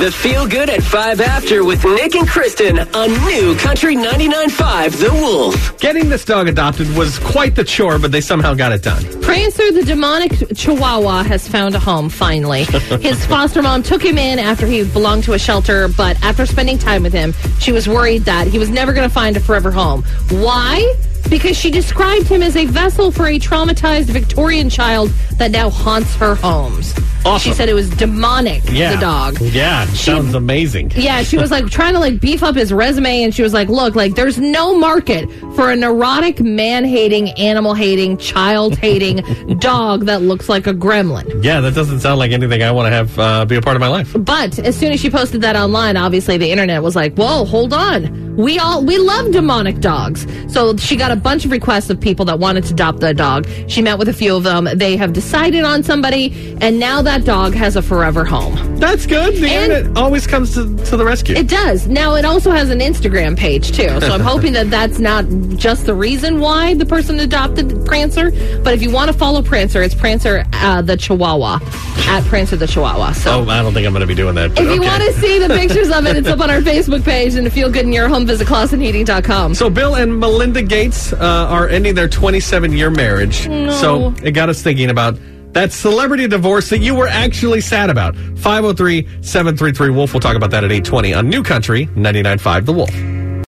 The Feel Good at 5 After with Nick and Kristen on New Country 99.5 The Wolf. Getting this dog adopted was quite the chore, but they somehow got it done. Prancer, the demonic chihuahua, has found a home finally. His foster mom took him in after he belonged to a shelter, but after spending time with him, she was worried that he was never going to find a forever home. Why? Because she described him as a vessel for a traumatized Victorian child that now haunts her homes. Awesome. She said it was demonic, Yeah. the dog. Yeah, sounds amazing. Yeah, she was like trying to like beef up his resume, and she was like, "Look, like there's no market for a neurotic, man-hating, animal-hating, child-hating dog that looks like a gremlin." Yeah, that doesn't sound like anything I want to have uh, be a part of my life. But as soon as she posted that online, obviously the internet was like, "Whoa, hold on, we all we love demonic dogs." So she got a bunch of requests of people that wanted to adopt the dog. She met with a few of them. They have decided on somebody, and now that dog has a forever home. That's good. The And- internet always comes to, to the rescue. It does. Now it also has an Instagram page too. So I'm hoping that that's not just the reason why the person adopted Prancer. But if you want to follow Prancer, it's Prancer uh, the Chihuahua at Prancer the Chihuahua. So. oh, I don't think I'm going to be doing that. If you want to see the pictures of it, it's up on our Facebook page. And to feel good in your home, visit ClausenHeating.com. So Bill and Melinda Gates uh, are ending their 27 year marriage. So it got us thinking about that celebrity divorce that you were actually sad about. 503 733 Wolf. We'll talk about that at 820 on New Country 99.5 The Wolf.